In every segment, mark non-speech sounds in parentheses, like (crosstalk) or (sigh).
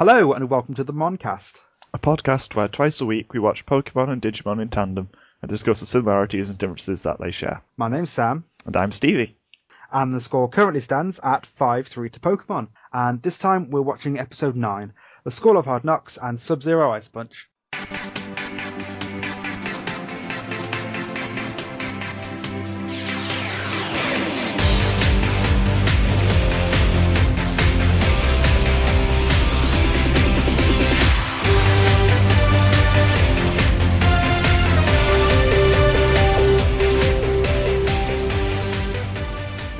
Hello and welcome to the Moncast. a podcast where twice a week we watch Pokemon and Digimon in tandem and discuss the similarities and differences that they share. My name's Sam, And I'm Stevie. and the score currently stands at 5-3 to Pokemon. And this time we're watching episode 9, The School of Hard Knocks and Sub-Zero Ice Punch.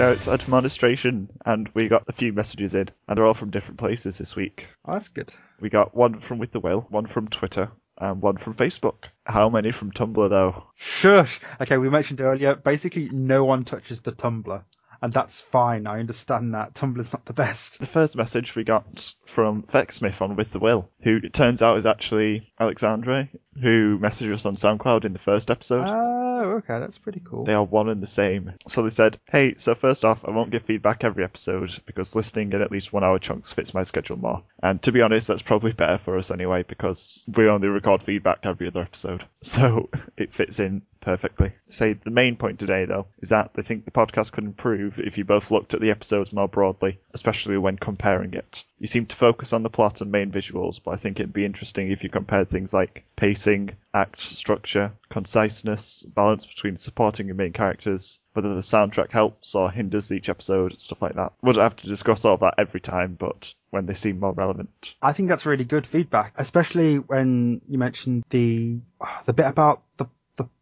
Now it's administration and we got a few messages in and they're all from different places this week. Oh, that's good. We got one from With the Will, one from Twitter, and one from Facebook. How many from Tumblr though? Shush! Okay, we mentioned earlier, basically no one touches the Tumblr. And that's fine, I understand that. Tumblr's not the best. The first message we got from Fecksmith on With the Will, who it turns out is actually Alexandre, who messaged us on SoundCloud in the first episode. Oh, okay, that's pretty cool. They are one and the same. So they said, hey, so first off, I won't give feedback every episode because listening in at least one hour chunks fits my schedule more. And to be honest, that's probably better for us anyway because we only record feedback every other episode. (laughs) So it fits in perfectly. Say the main point today though is that they think the podcast could improve if you both looked at the episodes more broadly, especially when comparing it. You seem to focus on the plot and main visuals, but I think it'd be interesting if you compared things like pacing, act structure, conciseness, balance between supporting and main characters, whether the soundtrack helps or hinders each episode, stuff like that. Wouldn't have to discuss all that every time, but when they seem more relevant. I think that's really good feedback, especially when you mentioned the the bit about the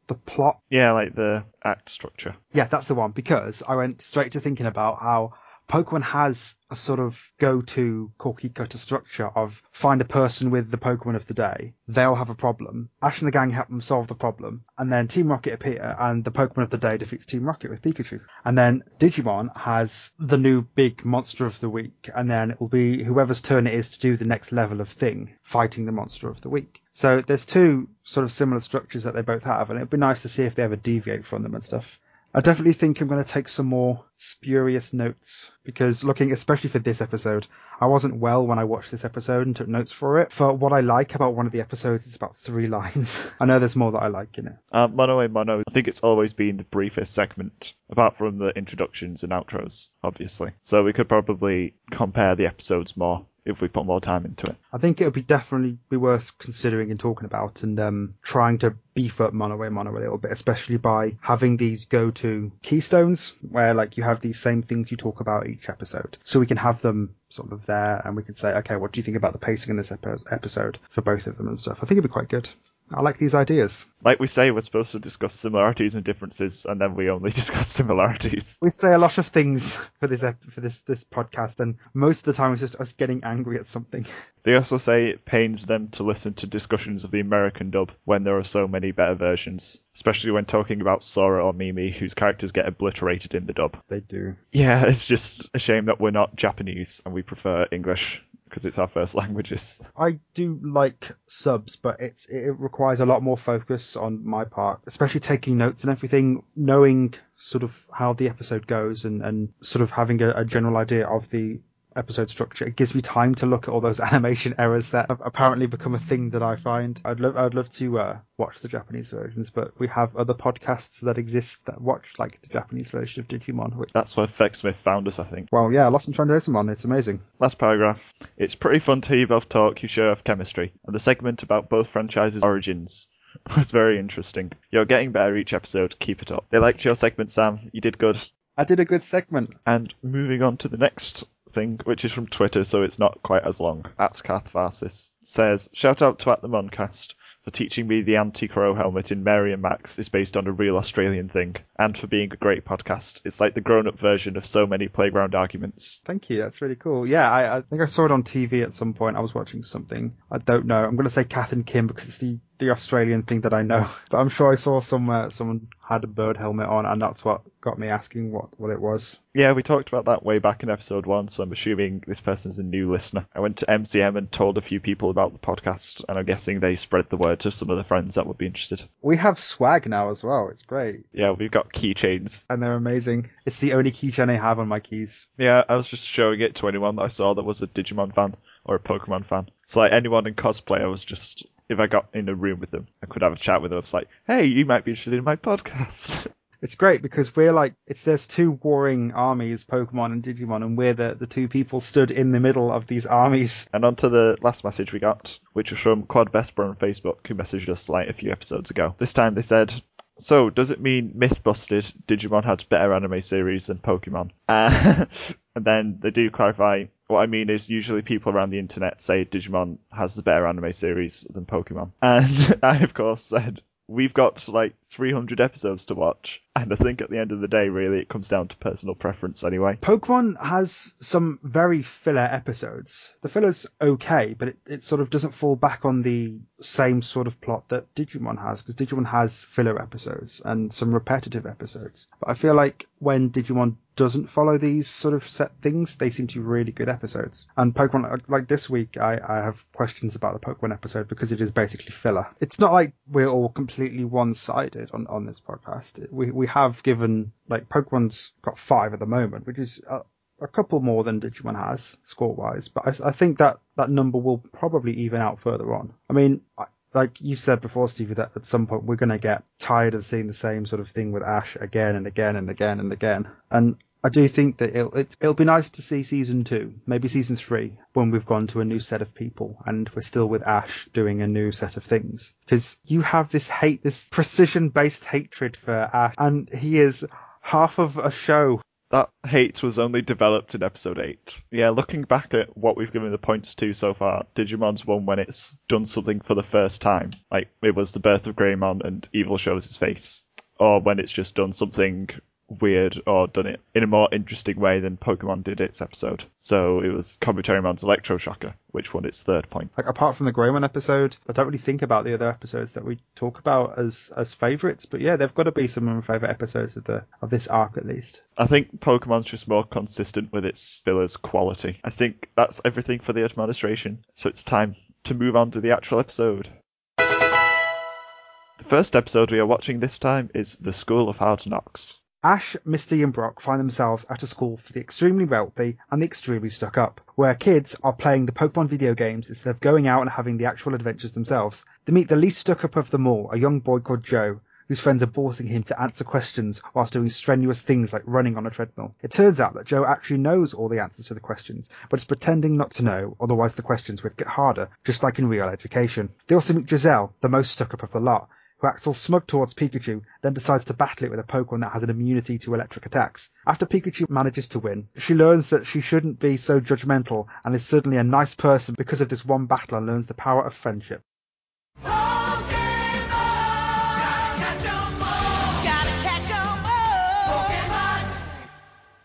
the, plot. Yeah, like the act structure. Yeah, that's the one because I went straight to thinking about how Pokemon has a sort of go-to cookie cutter structure of find a person with the Pokemon of the day. They'll have a problem. Ash and the gang help them solve the problem. And then Team Rocket appear and the Pokemon of the day defeats Team Rocket with Pikachu. And then Digimon has the new big monster of the week. And then it'll be whoever's turn it is to do the next level of thing fighting the monster of the week. So there's two sort of similar structures that they both have. And it'd be nice to see if they ever deviate from them and stuff. I definitely think I'm going to take some more spurious notes because looking especially for this episode, I wasn't well when I watched this episode and took notes for it. For what I like about one of the episodes, it's about three (laughs) lines. I know there's more that I like in it. Uh, Mono a Mono, I think it's always been the briefest segment, apart from the introductions and outros, obviously. So we could probably compare the episodes more if we put more time into it. I think it would be definitely be worth considering and talking about and um, trying to beef up Mono a Mono a little bit, especially by having these go-to keystones where like you have these same things you talk about each episode. So we can have them sort of there and we can say, okay, what do you think about the pacing in this epi- episode for both of them and stuff? I think it'd be quite good. I like these ideas. Like we say, we're supposed to discuss similarities and differences, and then we only (laughs) discuss similarities. We say a lot of things for this ep- for this this podcast, and most of the time it's just us getting angry at something. (laughs) They also say it pains them to listen to discussions of the American dub when there are so many better versions, especially when talking about Sora or Mimi, whose characters get obliterated in the dub. They do. Yeah, it's just a shame that we're not Japanese and we prefer English because it's our first (laughs) languages. I do like subs, but it's it requires a lot more focus on my part, especially taking notes and everything, knowing sort of how the episode goes and, and sort of having a, a general idea of the episode structure. It gives me time to look at all those (laughs) animation errors that have apparently become a thing that I find. I'd love I'd love to uh, watch the Japanese versions, but we have other podcasts that exist that watch like the Japanese version of Digimon. Which, That's where Fecksmith found us, I think. well, yeah, Lost in Translation, it's amazing. Last paragraph. It's pretty fun to hear you both talk, you share off chemistry, and the segment about both franchises' origins (laughs) was very interesting. You're getting better each episode, keep it up. They liked your segment, Sam. You did good. I did a good segment. And moving on to the next thing, which is from Twitter, so it's not quite as long. At Kath Varsis says, Shout out to At the Moncast for teaching me the anti-crow helmet in Mary and Max is based on a real Australian thing, and for being a great podcast. It's like the grown-up version of so many playground arguments. Thank you. That's really cool. Yeah, I, I think I saw it on TV at some point. I was watching something. I don't know. I'm going to say Kath and Kim because it's the, the Australian thing that I know. (laughs) But I'm sure I saw somewhere someone had a bird helmet on and that's what got me asking what, what it was. Yeah, we talked about that way back in episode one, so I'm assuming this person's a new listener. I went to MCM and told a few people about the podcast, and I'm guessing they spread the word to some of the friends that would be interested. We have swag now as well. It's great. Yeah, we've got keychains. And they're amazing. It's the only keychain I have on my keys. Yeah, I was just showing it to anyone that I saw that was a Digimon fan or a Pokemon fan. So like anyone in cosplay, I was just if I got in a room with them, I could have a chat with them. It's like, hey, you might be interested in my podcast. (laughs) It's great because we're like it's there's two warring armies, Pokemon and Digimon, and we're the, the two people stood in the middle of these armies. And on to the last message we got, which was from Quad Vesper on Facebook, who messaged us like a few episodes ago. This time they said, so, does it mean myth busted Digimon had better anime series than Pokemon? Uh, (laughs) and then they do clarify what I mean is usually people around the internet say Digimon has the better anime series than Pokemon. And (laughs) I, of course, said, we've got like 300 episodes to watch. And I think at the end of the day, really, it comes down to personal preference anyway. Pokemon has some very filler episodes. The filler's okay, but it, it sort of doesn't fall back on the same sort of plot that Digimon has, because Digimon has filler episodes and some repetitive episodes. But I feel like when Digimon doesn't follow these sort of set things, they seem to be really good episodes. And Pokemon, like this week, I, I have questions about the Pokemon episode because it is basically filler. It's not like we're all completely one-sided on, on this podcast. We, we have given, like, Pokemon's got five at the moment, which is a, a couple more than Digimon has score-wise, but I, I think that that number will probably even out further on. I mean, I, like you said before, Stevie, that at some point we're going to get tired of seeing the same sort of thing with Ash again and again and again and again. And I do think that it'll, it, will be nice to see season two, maybe season three, when we've gone to a new set of people and we're still with Ash doing a new set of things. Because you have this hate, this precision based hatred for Ash, and he is half of a show that hate was only developed in episode 8. Yeah, looking back at what we've given the points to so far, Digimon's won when it's done something for the first time. Like, it was the birth of Greymon and Evil shows his face. Or when it's just done something weird or done it in a more interesting way than Pokemon did its episode. So it was Kabuterimon's Electroshocker, which won its third point. Like apart from the Greymon episode, I don't really think about the other episodes that we talk about as as favourites, but yeah, they've got to be some of my favourite episodes of the of this arc at least. I think Pokemon's just more consistent with its fillers quality. I think that's everything for the administration, so it's time to move on to the actual episode. The first episode we are watching this time is The School of Hard Knocks. Ash, Misty and Brock find themselves at a school for the extremely wealthy and the extremely stuck up, where kids are playing the Pokemon video games instead of going out and having the actual adventures themselves. They meet the least stuck up of them all, a young boy called Joe, whose friends are forcing him to answer questions whilst doing strenuous things like running on a treadmill. It turns out that Joe actually knows all the answers to the questions, but is pretending not to know, otherwise the questions would get harder, just like in real education. They also meet Giselle, the most stuck up of the lot, who acts all smug towards Pikachu, then decides to battle it with a Pokemon that has an immunity to electric attacks. After Pikachu manages to win, she learns that she shouldn't be so judgmental and is suddenly a nice person because of this one battle and learns the power of friendship.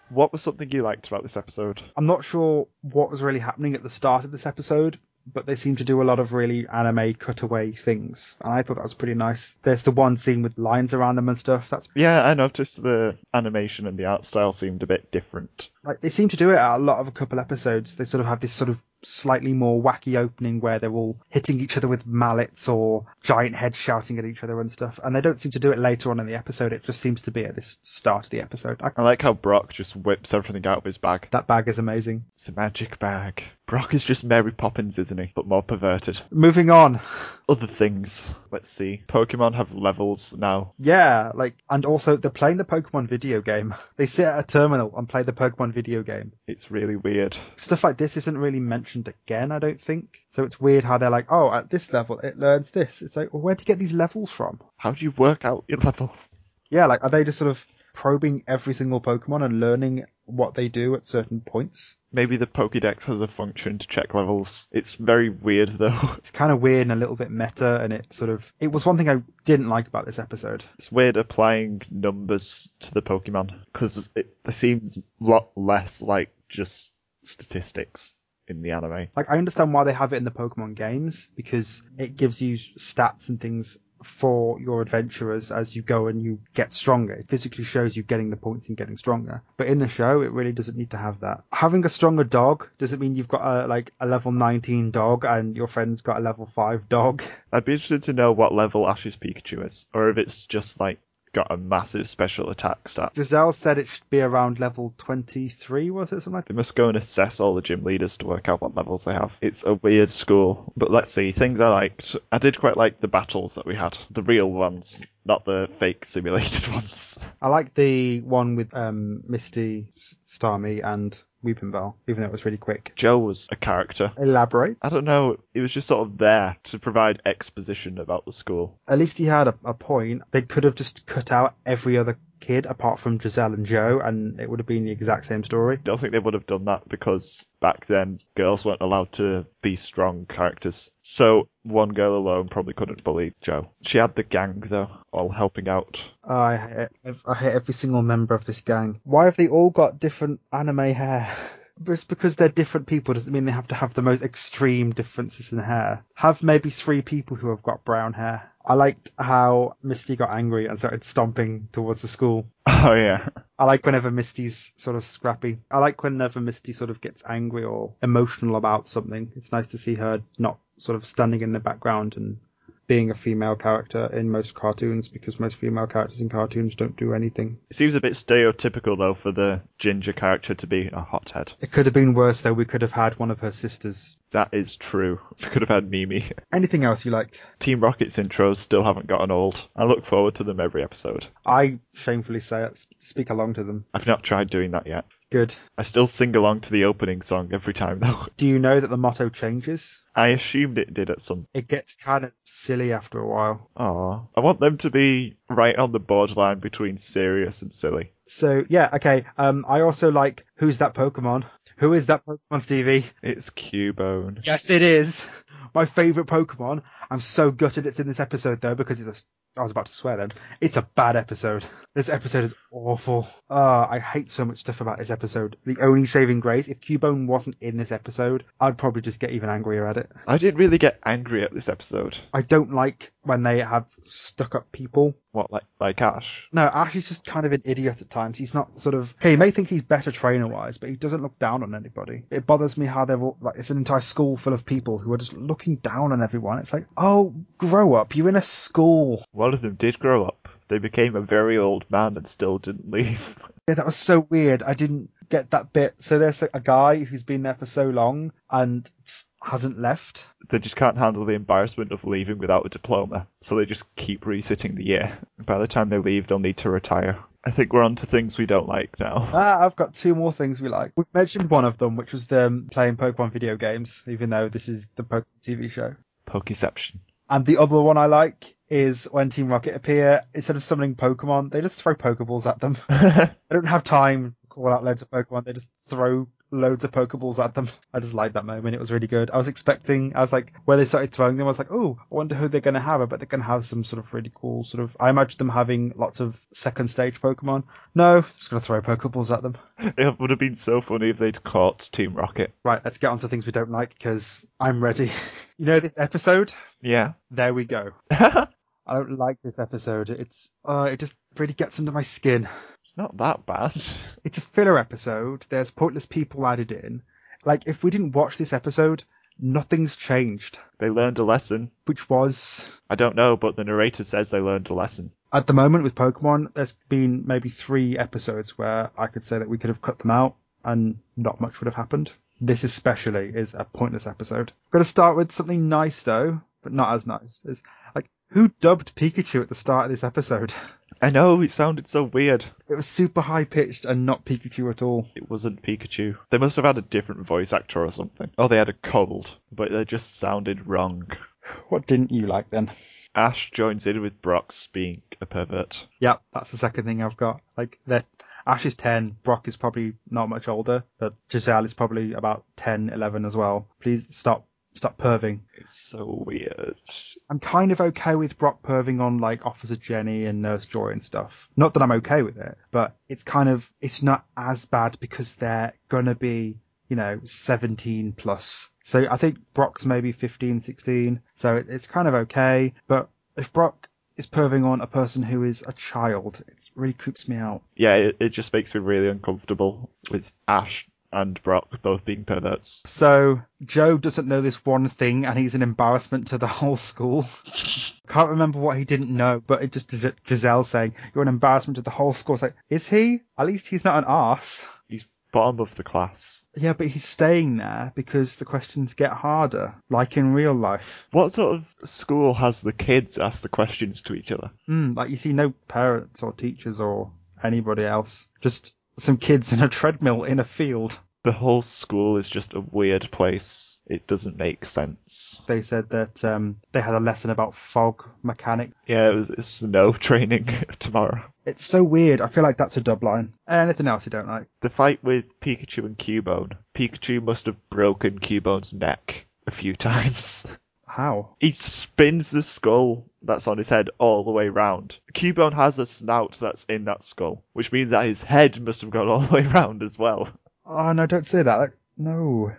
What was something you liked about this episode? I'm not sure what was really happening at the start of this episode, but they seem to do a lot of really anime cutaway things. And I thought that was pretty nice. There's the one scene with lines around them and stuff. That's Yeah, I noticed the animation and the art style seemed a bit different. Like they seem to do it at a lot of a couple episodes. They sort of have this sort of slightly more wacky opening where they're all hitting each other with mallets or giant heads shouting at each other and stuff. And they don't seem to do it later on in the episode. It just seems to be at this start of the episode. I, I like how Brock just whips everything out of his bag. that bag is amazing. It's a magic bag. Brock is just Mary Poppins, isn't he? But more perverted. Moving on. Other things. Let's see. Pokemon have levels now. Yeah, like, and also they're playing the Pokemon video game. (laughs) They sit at a terminal and play the Pokemon video game. It's really weird. Stuff like this isn't really mentioned again, I don't think. So it's weird how they're like, oh, at this level it learns this. It's like, well, where do you get these levels from? How do you work out your levels? Yeah, like, are they just sort of probing every single Pokemon and learning what they do at certain points? Maybe the Pokédex has a function to check levels. It's very weird though. (laughs) It's kind of weird and a little bit meta, and it sort of, it was one thing I didn't like about this episode. It's weird applying numbers to the Pokemon because they seem a lot less like just statistics in the anime. Like, I understand why they have it in the Pokemon games, because it gives you stats and things for your adventurers as you go and you get stronger. It physically shows you getting the points and getting stronger. But in the show, it really doesn't need to have that. Having a stronger dog doesn't mean you've got a, like, a level 19 dog and your friend's got a level 5 dog. I'd be interested to know what level Ash's Pikachu is, or if it's just like got a massive special attack stat. Giselle said it should be around level 23, was it? Something like that? They must go and assess all the gym leaders to work out what levels they have. It's a weird school. But let's see, things I liked. I did quite like the battles that we had. The real ones, not the fake simulated (laughs) ones. I like the one with um, Misty, Starmie, and Weepinbell, even though it was really quick. Joe was a character. Elaborate. I don't know, it was just sort of there to provide exposition about the school. At least he had a, a point. They could have just cut out every other kid apart from Giselle and Joe, and it would have been the exact same story. I don't think they would have done that because back then girls weren't allowed to be strong characters. So one girl alone probably couldn't bully Joe. She had the gang though, all helping out. I hate, I hate every single member of this gang. Why have they all got different anime hair? (laughs) Just because they're different people doesn't mean they have to have the most extreme differences in hair. Have maybe three people who have got brown hair. I liked how Misty got angry and started stomping towards the school. (laughs) Oh yeah. I like whenever Misty's sort of scrappy. I like whenever Misty sort of gets angry or emotional about something. It's nice to see her not sort of standing in the background and being a female character in most cartoons because most female characters in cartoons don't do anything. It seems a bit stereotypical though for the ginger character to be a hothead. It could have been worse though. We could have had one of her sisters. That is true. We could have had Mimi. Anything else you liked? Team Rocket's intros still haven't gotten old. I look forward to them every episode. I shamefully say it. Speak along to them. I've not tried doing that yet. It's good. I still sing along to the opening song every time though. (laughs) Do you know that the motto changes? I assumed it did at some. It gets kind of silly after a while. Aw. I want them to be right on the borderline between serious and silly. So yeah, okay. Um, I also like who's that Pokemon? Who is that Pokemon, Stevie? It's Cubone. Yes, it is. My favourite Pokemon. I'm so gutted it's in this episode though because it's a. I was about to swear then. It's a bad episode. This episode is awful. Ah, I hate so much stuff about this episode. The only saving grace, if Cubone wasn't in this episode, I'd probably just get even angrier at it. I didn't really get angry at this episode. I don't like when they have stuck up people. What, like like Ash? No, Ash is just kind of an idiot at times. He's not sort of. Okay, you may think he's better trainer wise, but he doesn't look down on anybody. It bothers me how they're all like. It's an entire school full of people who are just looking down on everyone. It's like, oh, grow up. You're in a school. One of them did grow up. They became a very old man and still didn't leave. (laughs) Yeah, that was so weird. I didn't get that bit. So there's a guy who's been there for so long and hasn't left. They just can't handle the embarrassment of leaving without a diploma, so they just keep resitting the year. By the time they leave, they'll need to retire. I think we're on to things we don't like now. Ah, I've got two more things we like. We've mentioned one of them, which was them playing Pokemon video games, even though this is the Pokemon TV show. Pokeception. And the other one I like is when Team Rocket appear, instead of summoning Pokemon, they just throw Pokeballs at them. (laughs) they don't have time to call out loads of Pokemon, they just throw loads of Pokeballs at them. I just liked that moment. It was really good. I was expecting, I was like, when they started throwing them, I was like, oh, I wonder who they're going to have. I bet they're going to have some sort of really cool sort of, I imagine them having lots of second stage Pokemon. No, just going to throw Pokeballs at them. (laughs) It would have been so funny if they'd caught Team Rocket. Right, let's get on to things we don't like because I'm ready. (laughs) you know this episode? Yeah. There we go. I don't like this episode. It's uh, it just really gets under my skin. It's not that bad. It's a filler episode. There's pointless people added in. Like if we didn't watch this episode, nothing's changed. They learned a lesson. Which was I don't know, but the narrator says they learned a lesson. at the moment with Pokemon, there's been maybe three episodes where I could say that we could have cut them out and not much would have happened. This especially is a pointless episode. Got to start with something nice though, but not as nice. It's like who dubbed Pikachu at the start of this episode? (laughs) I know, it sounded so weird. It was super high pitched and not Pikachu at all. It wasn't Pikachu. They must have had a different voice actor or something. Oh, they had a cold, but they just sounded wrong. (sighs) What didn't you like then? Ash joins in with Brock's being a pervert. Yeah, that's the second thing I've got. Like that Ash is 10, Brock is probably not much older, but Giselle is probably about 10, 11 as well. Please stop, stop perving. It's so weird. I'm kind of okay with Brock perving on like Officer Jenny and Nurse Joy and stuff. Not that I'm okay with it, but it's kind of, it's not as bad because they're gonna be, you know, 17 plus. So I think Brock's maybe 15, 16, so it, it's kind of okay, but if Brock is perving on a person who is a child, it really creeps me out. Yeah, it, it just makes me really uncomfortable with Ash and Brock both being perverts. So Joe doesn't know this one thing and he's an embarrassment to the whole school. (laughs) Can't remember what he didn't know, but it just Giselle saying, you're an embarrassment to the whole school. It's like, is he? At least he's not an ass. He's bottom of the class. Yeah, but he's staying there because the questions get harder, like in real life. What sort of school has the kids ask the questions to each other? Hmm, like you see no parents or teachers or anybody else. Just some kids in a treadmill in a field. The whole school is just a weird place. It doesn't make sense. They said that um, they had a lesson about fog mechanics. Yeah, it was it's snow (laughs) training (laughs) tomorrow. It's so weird. I feel like that's a dub line. Anything else you don't like? The fight with Pikachu and Cubone. Pikachu must have broken Cubone's neck a few (laughs) times. How? He spins the skull that's on his head all the way round. Cubone has a snout that's in that skull, which means that his head must have gone all the way round as well. Oh no, don't say that. Like, no.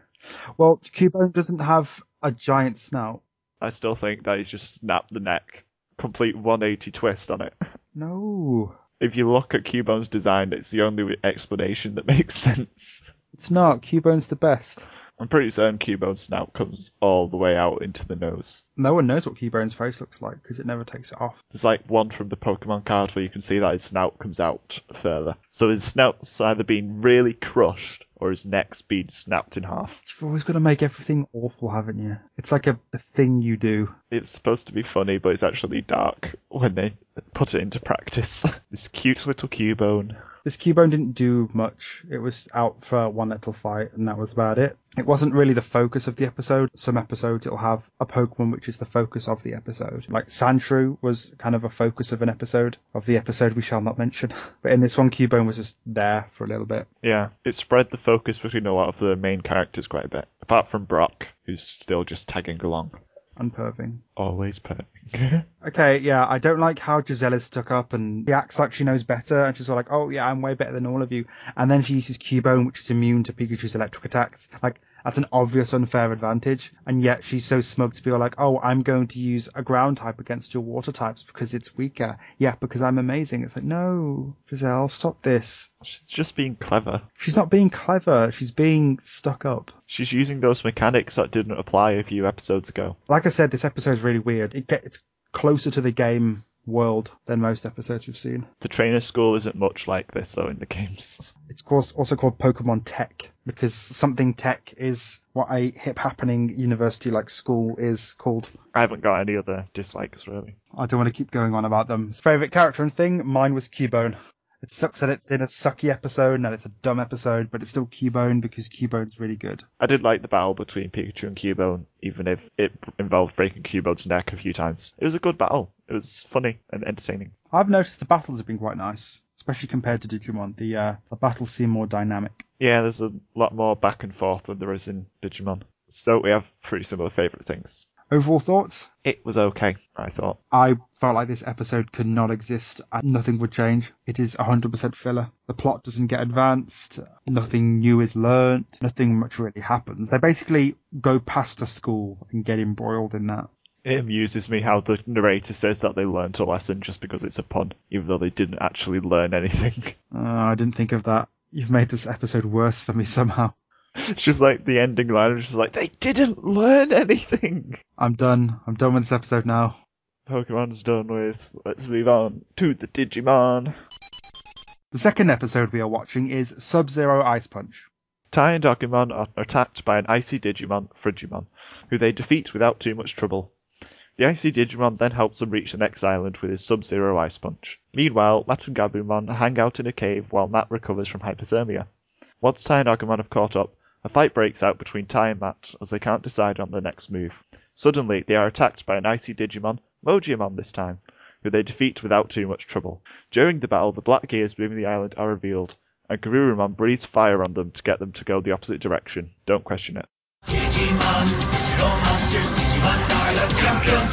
Well, Cubone doesn't have a giant snout. I still think that he's just snapped the neck. Complete 180 twist on it. (laughs) No, If you look at Cubone's design, it's the only explanation that (laughs) makes sense. it's not. Cubone's the best. I'm pretty certain Cubone's snout comes all the way out into the nose. No one knows what Cubone's face looks like because it never takes it off. There's like one from the Pokemon card where you can see that his snout comes out further. So his snout's either been really crushed or his neck's been snapped in half. You've always got to make everything awful, haven't you? It's like a, a thing you do. It's supposed to be funny, but it's actually dark when they put it into practice. (laughs) this cute little Cubone. This Cubone didn't do much. It was out for one little fight, and that was about it. It wasn't really the focus of the episode. Some episodes it'll have a Pokemon which is the focus of the episode. Like Sandshrew was kind of a focus of an episode, of the episode we shall not mention. (laughs) But in this one, Cubone was just there for a little bit. Yeah, it spread the focus between a lot of the main characters quite a bit. Apart from Brock, who's still just tagging along. Unperving. Always pet. (laughs) Okay, yeah, I don't like how Giselle is stuck up and she acts like she knows better and she's all like, oh yeah, I'm way better than all of you. And then she uses Cubone, which is immune to Pikachu's electric attacks. Like, that's an obvious unfair advantage. And yet she's so smug to be all like, oh, I'm going to use a ground type against your water types because it's weaker. Yeah, because I'm amazing. It's like, no, Giselle, stop this. She's just being clever. She's not being clever. She's being stuck up. She's using those mechanics that didn't apply a few episodes ago. Like I said, this episode's really weird. It gets closer to the game world than most episodes we've seen. The trainer school isn't much like this though in the games. (laughs) It's called, also called Pokemon Tech because something tech is what a hip happening university like school is called. I haven't got any other dislikes really. I don't want to keep going on about them. Favorite character and thing? Mine was Cubone. It sucks that it's in a sucky episode and that it's a dumb episode, but it's still Cubone because Cubone's really good. I did like the battle between Pikachu and Cubone, even if it involved breaking Cubone's neck a few times. It was a good battle. It was funny and entertaining. I've noticed the battles have been quite nice, especially compared to Digimon. The uh, the battles seem more dynamic. Yeah, there's a lot more back and forth than there is in Digimon. So we have pretty similar favourite things. Overall thoughts? It was okay, I thought. I felt like this episode could not exist and nothing would change. It is 100% filler. The plot doesn't get advanced. Nothing new is learnt. Nothing much really happens. They basically go past a school and get embroiled in that. It amuses me how the narrator says that they learnt a lesson just because it's a pun, even though they didn't actually learn anything. (laughs) Uh, I didn't think of that. You've made this episode worse for me somehow. It's just like the ending line is just like, they didn't learn anything. I'm done. I'm done with this episode now. Pokemon's done with. Let's move on to the Digimon. The second episode we are watching is Sub-Zero Ice Punch. Tai and Agumon are attacked by an icy Digimon, Frigimon, who they defeat without too much trouble. The icy Digimon then helps them reach the next island with his Sub-Zero Ice Punch. Meanwhile, Matt and Gabumon hang out in a cave while Matt recovers from hypothermia. Once Tai and Agumon have caught up, a fight breaks out between Tai and Matt as they can't decide on their next move. Suddenly, they are attacked by an icy Digimon, Mojyamon this time, who they defeat without too much trouble. During the battle, the black gears moving the island are revealed, and Garurumon breathes fire on them to get them to go the opposite direction. Don't question it. Digimon, digital monsters, Digimon are the champions.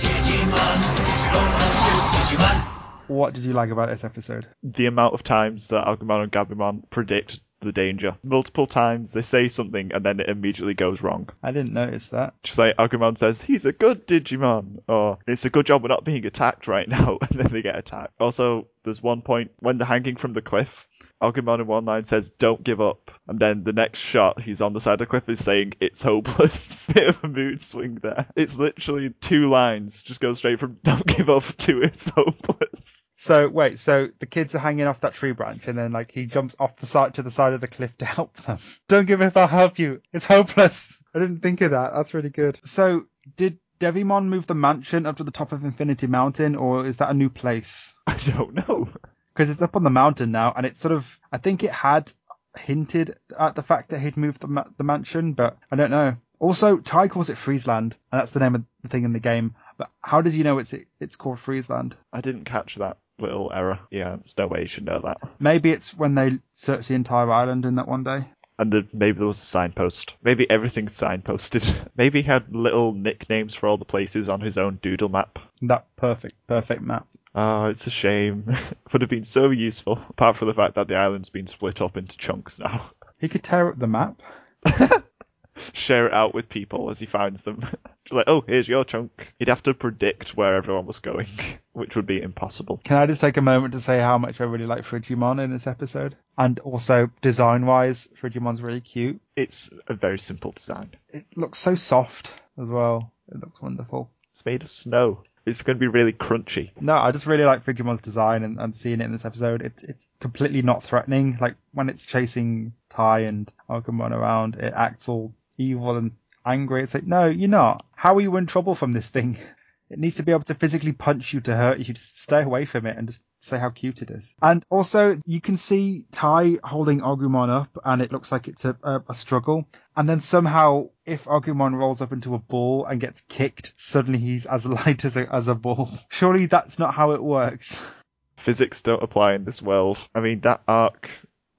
Digimon, digital monsters, Digimon. What did you like about this episode? The amount of times that Agumon and Gabumon predict the danger. Multiple times they say something and then it immediately goes wrong. I didn't notice that. Just like Agumon says, he's a good Digimon, or it's a good job we're not being attacked right (laughs) now, and then they get attacked. Also, there's one point when they're hanging from the cliff, Agumon in one line says, don't give up. And then the next shot, he's on the side of the cliff is saying, it's hopeless. (laughs) Bit of a mood swing there. It's literally two lines, just go straight from don't give up (laughs) to it's hopeless. So wait, so the kids are hanging off that tree branch, and then like he jumps off the side to the side of the cliff to help them. (laughs) Don't give up, I'll help you. It's hopeless. I didn't think of that. That's really good. So did Devimon move the mansion up to the top of Infinity Mountain, or is that a new place? I don't know. Because it's up on the mountain now, and it's sort of I think it had hinted at the fact that he'd moved the ma- the mansion, but I don't know. Also, Tai calls it Freezeland, and that's the name of the thing in the game. But how does he know it's it's called Freezeland? I didn't catch that little error. Yeah, there's no way you should know that. Maybe it's when they search the entire island in that one day. And the, maybe there was a signpost. Maybe everything's signposted. (laughs) maybe he had little nicknames for all the places on his own doodle map. That perfect, perfect map. Oh, it's a shame. (laughs) Would have been so useful, apart from the fact that the island's been split up into chunks now. He could tear up the map. (laughs) Share it out with people as he finds them. (laughs) Just like, oh, here's your chunk. He'd have to predict where everyone was going, (laughs) which would be impossible. Can I just take a moment to say how much I really like Frigimon in this episode? And also, design wise, Frigimon's really cute. It's a very simple design. It looks so soft as well. It looks wonderful. It's made of snow. It's going to be really crunchy. No, I just really like Frigimon's design and, and seeing it in this episode. It's it's completely not threatening. Like when it's chasing Tai and Agumon around, it acts all evil and angry. It's like, no, you're not. How are you in trouble from this thing? (laughs) It needs to be able to physically punch you to hurt you. Just stay away from it and just say how cute it is. And also, you can see Tai holding Agumon up, and it looks like it's a, a, a struggle. And then somehow, if Agumon rolls up into a ball and gets kicked, suddenly he's as (laughs) light as a, as a ball. Surely that's not how it works. Physics don't apply in this world. I mean, that arc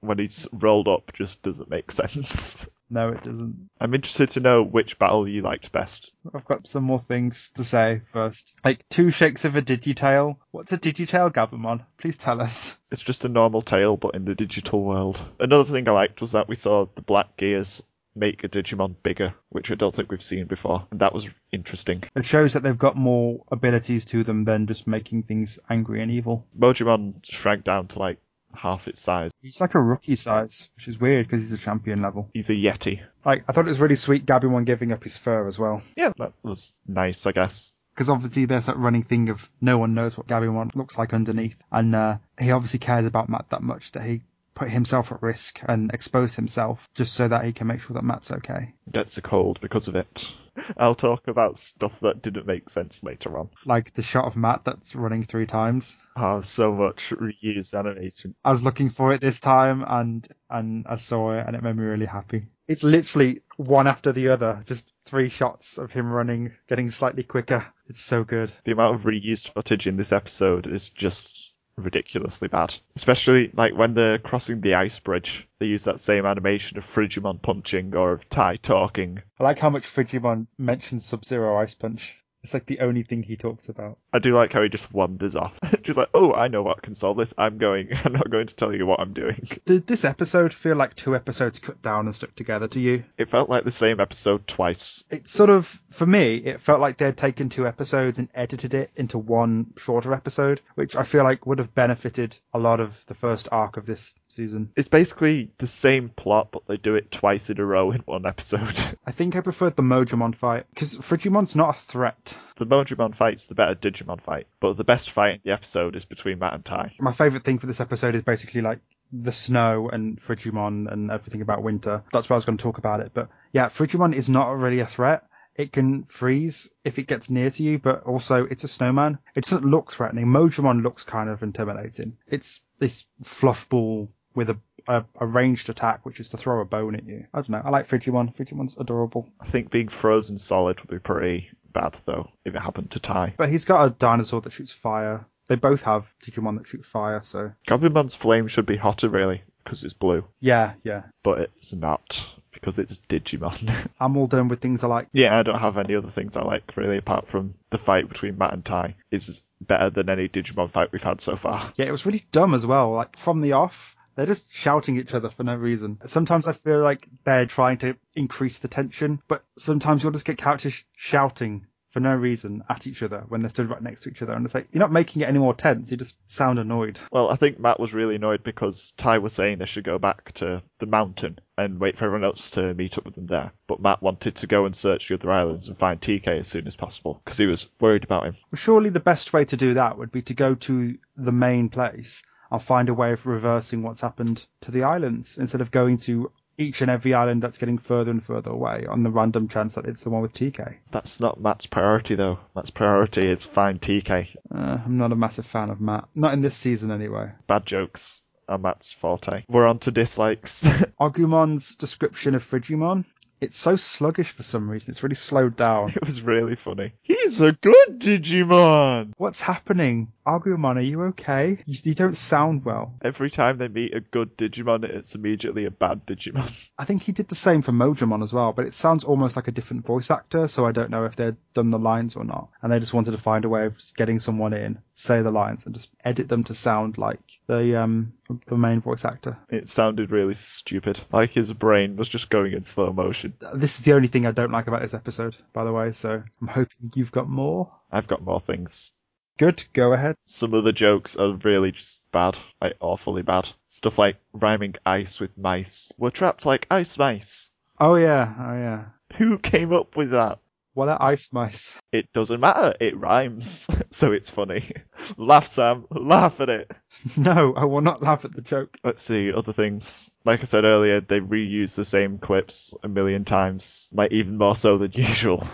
when he's rolled up just doesn't make (laughs) sense. No, it doesn't. I'm interested to know which battle you liked best. I've got some more things to say first. Like two shakes of a Digitail. What's a Digitail, Gabumon? Please tell us. It's just a normal tail, but in the digital world. Another thing I liked was that we saw the black gears make a Digimon bigger, which I don't think we've seen before, and that was interesting. It shows that they've got more abilities to them than just making things angry and evil. Mojyamon shrank down to like half its size. He's like a rookie size, which is weird because he's a champion level. He's a Yeti. Like, I thought it was really sweet Gabumon giving up his fur as well. Yeah, that was nice, I guess. Because obviously there's that running thing of no one knows what Gabumon looks like underneath. And uh, he obviously cares about Matt that much that he put himself at risk and exposed himself just so that he can make sure that Matt's okay. Gets a cold because of it. I'll talk about stuff that didn't make sense later on. Like the shot of Matt that's running three times. Oh, so much reused animation. I was looking for it this time and and I saw it and it made me really happy. It's literally one after the other, just three shots of him running, getting slightly quicker. It's so good. The amount of reused footage in this episode is just ridiculously bad. Especially like when they're crossing the ice bridge, they use that same animation of Frigimon punching or of Tai talking. I like how much Frigimon mentions Sub-Zero Ice Punch. It's like the only thing he talks about. I do like how he just wanders off. (laughs) just like, oh, I know what can solve this. I'm going. (laughs) I'm not going to tell you what I'm doing. (laughs) Did this episode feel like two episodes cut down and stuck together to you? It felt like the same episode twice. It sort of, for me, it felt like they'd taken two episodes and edited it into one shorter episode, which I feel like would have benefited a lot of the first arc of this season. It's basically the same plot, but they do it twice in a row in one episode. I think I preferred the Mojyamon fight, because Frigimon's not a threat. The Mojyamon fight's the better Digimon fight, but the best fight in the episode is between Matt and Tai. My favourite thing for this episode is basically like the snow and Frigimon and everything about winter. That's why I was going to talk about it. But yeah, Frigimon is not really a threat. It can freeze if it gets near to you, but also it's a snowman. It doesn't look threatening. Mojyamon looks kind of intimidating. It's this fluff ball with a, a, a ranged attack, which is to throw a bone at you. I don't know. I like Frigimon. Frigimon's adorable. I think being frozen solid would be pretty bad, though, if it happened to Tai. But he's got a dinosaur that shoots fire. They both have Digimon that shoot fire, so Gabumon's flame should be hotter, really, because it's blue, yeah, yeah. but it's not, because it's Digimon. (laughs) I'm all done with things I like. yeah, I don't have any other things I like, really, apart from the fight between Matt and Tai. is better than any Digimon fight we've had so far. Yeah, it was really dumb as well. Like from the off, they're just shouting at each other for no reason. Sometimes I feel like they're trying to increase the tension, but sometimes you'll just get characters sh- shouting for no reason at each other when they're stood right next to each other. And it's like, you're not making it any more tense. You just sound annoyed. Well, I think Matt was really annoyed because Tai was saying they should go back to the mountain and wait for everyone else to meet up with them there. But Matt wanted to go and search the other islands and find TK as soon as possible because he was worried about him. Well, surely the best way to do that would be to go to the main place and find a way of reversing what's happened to the islands instead of going to each and every island that's getting further and further away on the random chance that it's the one with TK. That's not Matt's priority though. Matt's priority is find TK. Uh, I'm not a massive fan of Matt. Not in this season anyway. Bad jokes are Matt's forte. We're on to dislikes. (laughs) Agumon's description of Frigimon, it's so sluggish for some reason. It's really slowed down. (laughs) it was really funny. He's a good Digimon! What's happening? Agumon, are you okay? You, you don't sound well. Every time they meet a good Digimon, it's immediately a bad Digimon. (laughs) I think he did the same for Mojyamon as well, but it sounds almost like a different voice actor, so I don't know if they'd done the lines or not. And they just wanted to find a way of getting someone in, say the lines, and just edit them to sound like the um the main voice actor. It sounded really stupid. Like his brain was just going in slow motion. This is the only thing I don't like about this episode, by the way, so I'm hoping you've got more. I've got more things. Good, go ahead. Some of the jokes are really just bad, like awfully bad. Stuff like rhyming ice with mice. We're trapped like ice mice. Oh yeah, oh yeah. Who came up with that? Well, they're ice mice. It doesn't matter, it rhymes, (laughs) so it's funny. (laughs) laugh, Sam, laugh at it. (laughs) No, I will not laugh at the joke. Let's see, other things. Like I said earlier, they reuse the same clips a million times, like even more so than usual.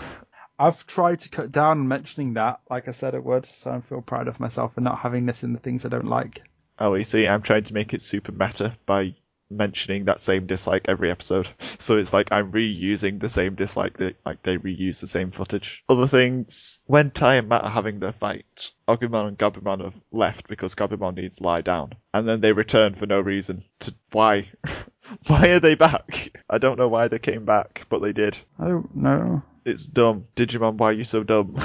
I've tried to cut down on mentioning that, like I said it would, so I feel proud of myself for not having this in the things I don't like. Oh, you see, I'm trying to make it super meta by mentioning that same dislike every episode. (laughs) So it's like I'm reusing the same dislike that like they reuse the same footage. Other things, when Tai and Matt are having their fight, Agumon and Gabumon have left because Gabumon needs to lie down. And then they return for no reason. To why? (laughs) why are they back? (laughs) I don't know why they came back, but they did. I don't know. It's dumb. Digimon, why are you so dumb?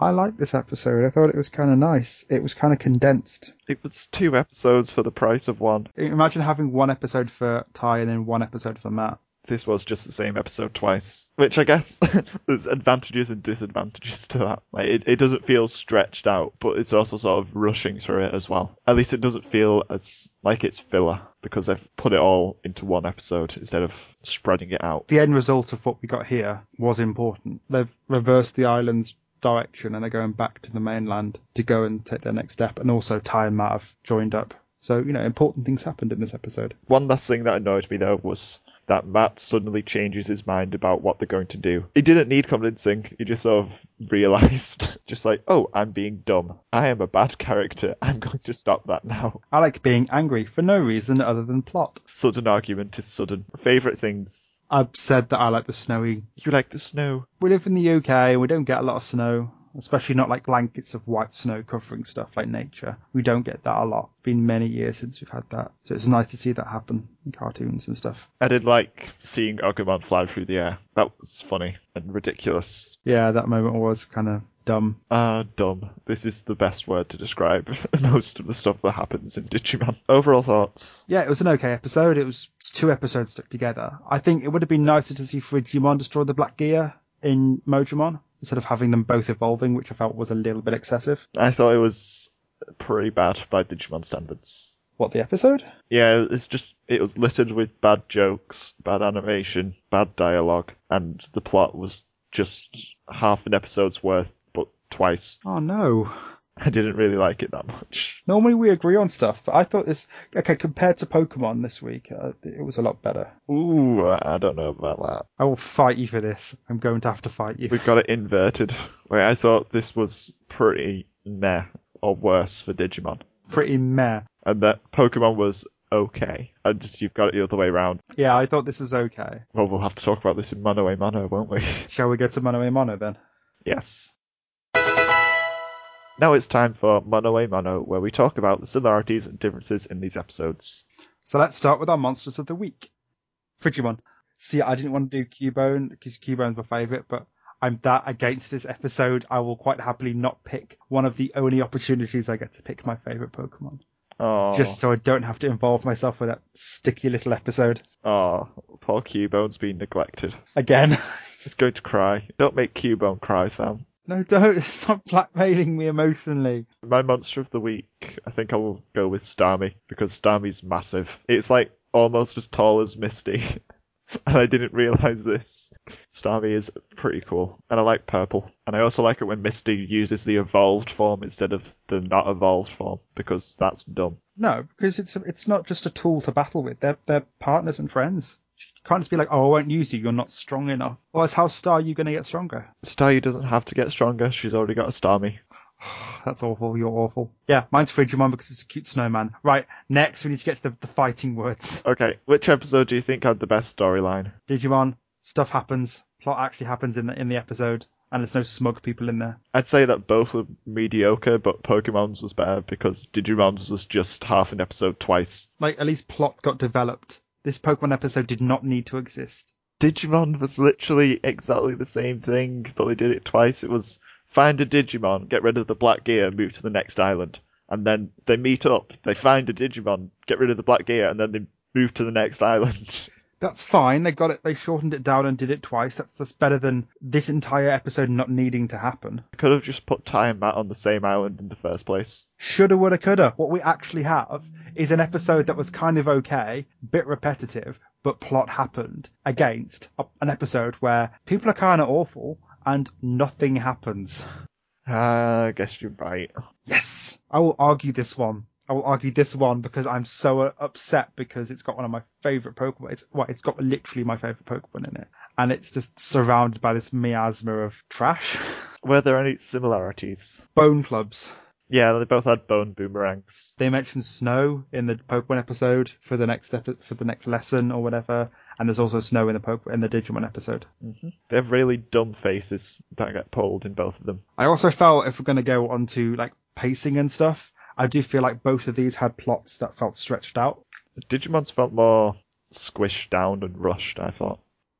I liked this episode. I thought it was kind of nice. It was kind of condensed. it was two episodes for the price of one. Imagine having one episode for Tai and then one episode for Matt. This was just the same episode twice, which I guess (laughs) there's advantages and disadvantages to that. Like it, it doesn't feel stretched out, but it's also sort of rushing through it as well. At least it doesn't feel as like it's filler because they've put it all into one episode instead of spreading it out. The end result of what we got here was important. They've reversed the island's direction and they're going back to the mainland to go and take their next step. And also Tai and Matt have joined up. So, you know, important things happened in this episode. One last thing that annoyed me though was that Matt suddenly changes his mind about what they're going to do. He didn't need convincing. He just sort of realized, (laughs) just like, oh, I'm being dumb. I am a bad character. I'm going to stop that now. I like being angry for no reason other than plot. Sudden argument is sudden. Favorite things. I've said that I like the snowy. You like the snow. We live in the UK and we don't get a lot of snow, especially not like blankets of white snow covering stuff like nature. We don't get that a lot. It's been many years since we've had that. So it's nice to see that happen in cartoons and stuff. I did like seeing Agumon fly through the air. That was funny and ridiculous. Yeah, that moment was kind of dumb. Ah, dumb. This is the best word to describe (laughs) most of the stuff that happens in Digimon. Overall thoughts? Yeah, it was an okay episode. It was two episodes stuck together. I think it would have been nicer to see Frigimon destroy the Black Gear in Mojyamon instead of having them both evolving, which I felt was a little bit excessive. I thought it was pretty bad by Digimon standards. What, the episode? Yeah, it's just, it was littered with bad jokes, bad animation, bad dialogue, and the plot was just half an episode's worth, but twice. Oh no. I didn't really like it that much. Normally we agree on stuff, but I thought this, okay, compared to Pokemon this week, uh, it was a lot better. Ooh, I don't know about that. I will fight you for this. I'm going to have to fight you. We've got it inverted. (laughs) Wait, I thought this was pretty meh, or worse for Digimon. Pretty meh. And that Pokemon was okay. And just, you've got it the other way around. Yeah, I thought this was okay. Well, we'll have to talk about this in Mono a Mono, won't we? (laughs) Shall we go to Mono a Mono then? yes. Now it's time for Mono a Mono, where we talk about the similarities and differences in these episodes. So let's start with our monsters of the week. Frigimon. See, I didn't want to do Cubone because Cubone's my favourite, but I'm that against this episode. I will quite happily not pick one of the only opportunities I get to pick my favourite Pokemon. Oh, Just so I don't have to involve myself with that sticky little episode. oh, poor Cubone's been neglected. Again. (laughs) He's going to cry. Don't make Cubone cry, Sam. No, don't (laughs) stop blackmailing me emotionally. My monster of the week, I think I will go with Starmie because Starmie's massive. It's like almost as tall as Misty. (laughs) and I didn't realize this. Starmie is pretty cool. And I like purple. And I also like it when Misty uses the evolved form instead of the not evolved form because that's dumb. No, because it's it's not just a tool to battle with. They're they're partners and friends. You can't just be like, oh, I won't use you. You're not strong enough. Otherwise, how star are you going to get stronger? Staryu doesn't have to get stronger. She's already got a Starmie. (sighs) That's awful. You're awful. Yeah, mine's Frigimon because it's a cute snowman. Right, next we need to get to the, the fighting words. (laughs) Okay, which episode do you think had the best storyline? Digimon, stuff happens. Plot actually happens in the in the episode, and there's no smug people in there. I'd say that both are mediocre, but Pokemon's was better because Digimon's was just half an episode twice. Like at least plot got developed. This Pokemon episode did not need to exist. Digimon was literally exactly the same thing, but they did it twice. It was find a Digimon, get rid of the black gear, move to the next island. And then they meet up, they find a Digimon, get rid of the black gear, and then they move to the next island. (laughs) That's fine. They got it. They shortened it down and did it twice. That's that's better than this entire episode not needing to happen. Could have just put Tai and Matt on the same island in the first place. Shoulda, woulda, coulda. What we actually have is an episode that was kind of okay, bit repetitive, but plot happened against a- an episode where people are kind of awful and nothing happens. Ah, I guess you're right. Yes, I will argue this one. I will argue this one because I'm so uh, upset because it's got one of my favorite Pokemon. It's well, it's got literally my favorite Pokemon in it, and it's just surrounded by this miasma of trash. (laughs) Were there any similarities? Bone clubs. Yeah, they both had bone boomerangs. They mentioned snow in the Pokemon episode for the next epi- for the next lesson or whatever, and there's also snow in the Poke- in the Digimon episode. They have really dumb faces that get pulled in both of them. I also felt if we're going to go on to like pacing and stuff, I do feel like both of these had plots that felt stretched out. Digimon's felt more squished down and rushed, I thought.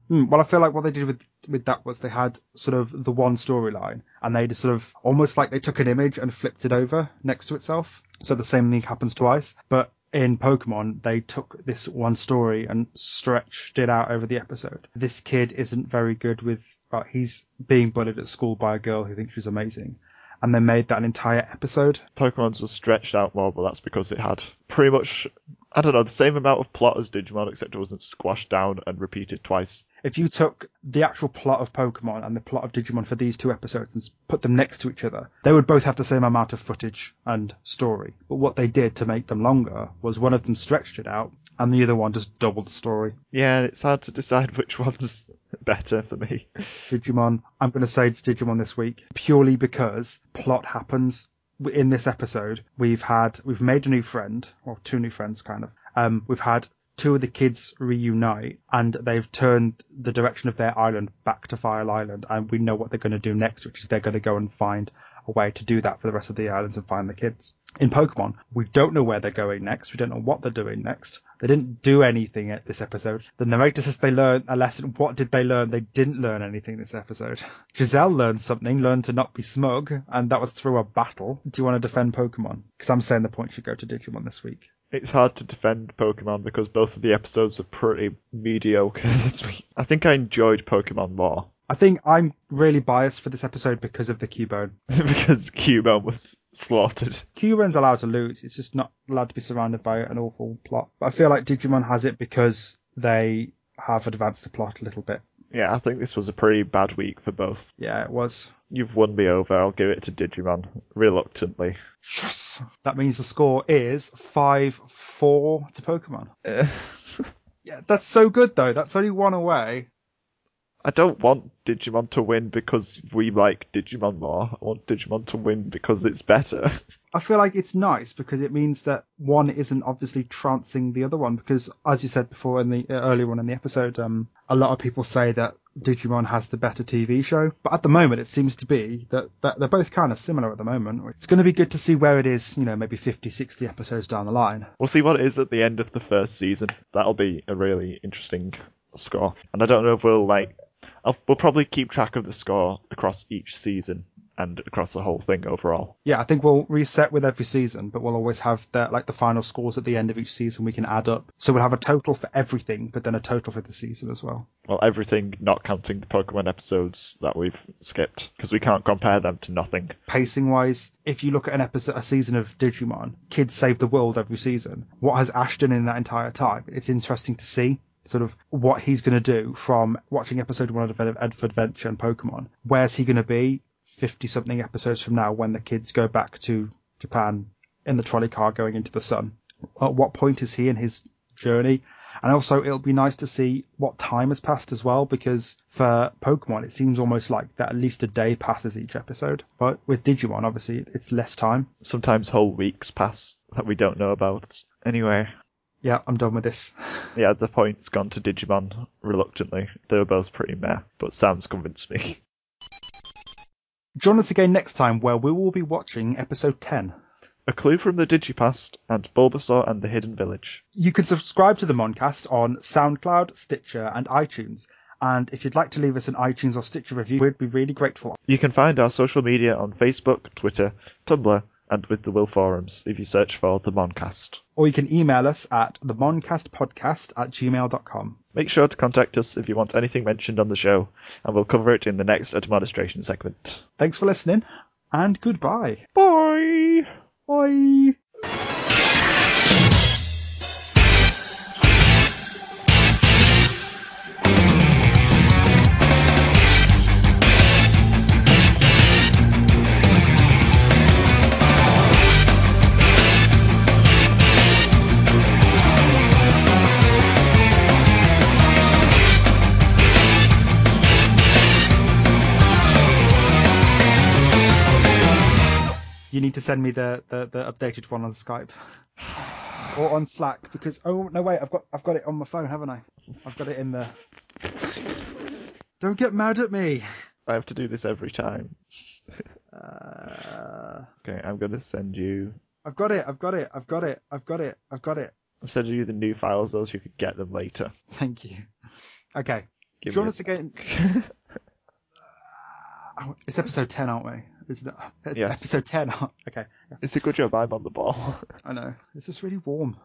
Hmm, well, I feel like what they did with with that was they had sort of the one storyline, and they just sort of almost like they took an image and flipped it over next to itself, so the same thing happens twice. But in Pokemon, they took this one story and stretched it out over the episode. This kid isn't very good with. Well, he's being bullied at school by a girl who thinks she's amazing, and they made that an entire episode. Pokemon's was stretched out more, but that's because it had pretty much, I don't know, the same amount of plot as Digimon, except it wasn't squashed down and repeated twice. if you took the actual plot of Pokemon and the plot of Digimon for these two episodes and put them next to each other, they would both have the same amount of footage and story. But what they did to make them longer was one of them stretched it out and the other one just doubled the story. Yeah, it's hard to decide (laughs) which one's better for me. Digimon, I'm going to say it's Digimon this week purely because plot happens. In this episode, we've had, we've made a new friend, or two new friends kind of. Um, we've had two of the kids reunite and they've turned the direction of their island back to File Island and we know what they're going to do next, which is they're going to go and find a way to do that for the rest of the islands and find the kids. In Pokemon, we don't know where they're going next. We don't know what they're doing next. They didn't do anything at this episode. The narrator says they learned a lesson. What did they learn? They didn't learn anything this episode. (laughs) Giselle learned something, learned to not be smug, and that was through a battle. Do you want to defend Pokemon? Because I'm saying the point should go to Digimon this week. It's hard to defend Pokemon because both of the episodes are pretty mediocre (laughs) this week. I think I enjoyed Pokemon more I think I'm really biased for this episode because of the Cubone. (laughs) because Cubone was slaughtered. Cubone's allowed to lose. It's just not allowed to be surrounded by an awful plot. But I feel like Digimon has it because they have advanced the plot a little bit. Yeah, I think this was a pretty bad week for both. Yeah, it was. You've won me over. I'll give it to Digimon reluctantly. Yes! That means the score is 5-4 to Pokemon. (laughs) Yeah, that's so good though. That's only one away. I don't want Digimon to win because we like Digimon more. I want Digimon to win because it's better. (laughs) I feel like it's nice because it means that one isn't obviously trouncing the other one because as you said before in the uh, earlier on in the episode, um, a lot of people say that Digimon has the better TV show, but at the moment it seems to be that, that they're both kind of similar at the moment. It's going to be good to see where it is, you know, maybe 50, 60 episodes down the line. We'll see what it is at the end of the first season. That'll be a really interesting score. And I don't know if we'll like. I'll, we'll probably keep track of the score across each season and across the whole thing overall. Yeah, I think we'll reset with every season, but we'll always have the like the final scores at the end of each season we can add up. So we'll have a total for everything, but then a total for the season as well. Well, everything not counting the Pokemon episodes that we've skipped because we can't compare them to nothing. Pacing wise, if you look at an episode, a season of Digimon, kids save the world every season. What has Ash done in that entire time? It's interesting to see sort of what he's going to do from watching episode one of Adv- Adventure and Pokemon. Where's he going to be 50 something episodes from now when the kids go back to Japan in the trolley car going into the sun? At what point is he in his journey? And also, it'll be nice to see what time has passed as well, because for Pokemon, it seems almost like that at least a day passes each episode. But with Digimon, obviously, it's less time. Sometimes whole weeks pass that we don't know about. Anyway, Yeah, I'm done with this. yeah, the point's gone to Digimon reluctantly. They were both pretty meh, but Sam's convinced me. (laughs) Join us again next time where we will be watching episode 10. A Clue from the Digipast and Bulbasaur and the Hidden Village. You can subscribe to the Moncast on SoundCloud, Stitcher, and iTunes. And if you'd like to leave us an iTunes or Stitcher review, we'd be really grateful. You can find our social media on Facebook, Twitter, Tumblr, and with the Will forums if you search for the Moncast. Or you can email us at themoncastpodcast at gmail.com. Make sure to contact us if you want anything mentioned on the show, and we'll cover it in the next administration segment. Thanks for listening, and goodbye. Bye! Bye. Send me the, the, the updated one on Skype. or on Slack because oh no wait I've got I've got it on my phone haven't I? I've got it in the. Don't get mad at me. I have to do this every time. Uh, Okay, I'm gonna send you. I've got it. I've got it. I've got it. I've got it. I've got it. I'm sending you the new files, those you could get them later. Thank you. Okay. Give Join me a- us again. (laughs) Oh, It's episode ten, aren't we? Isn't it? It's Yes. Episode ten. (laughs) okay. It's a good job I'm on the ball. (laughs) I know. It's just really warm.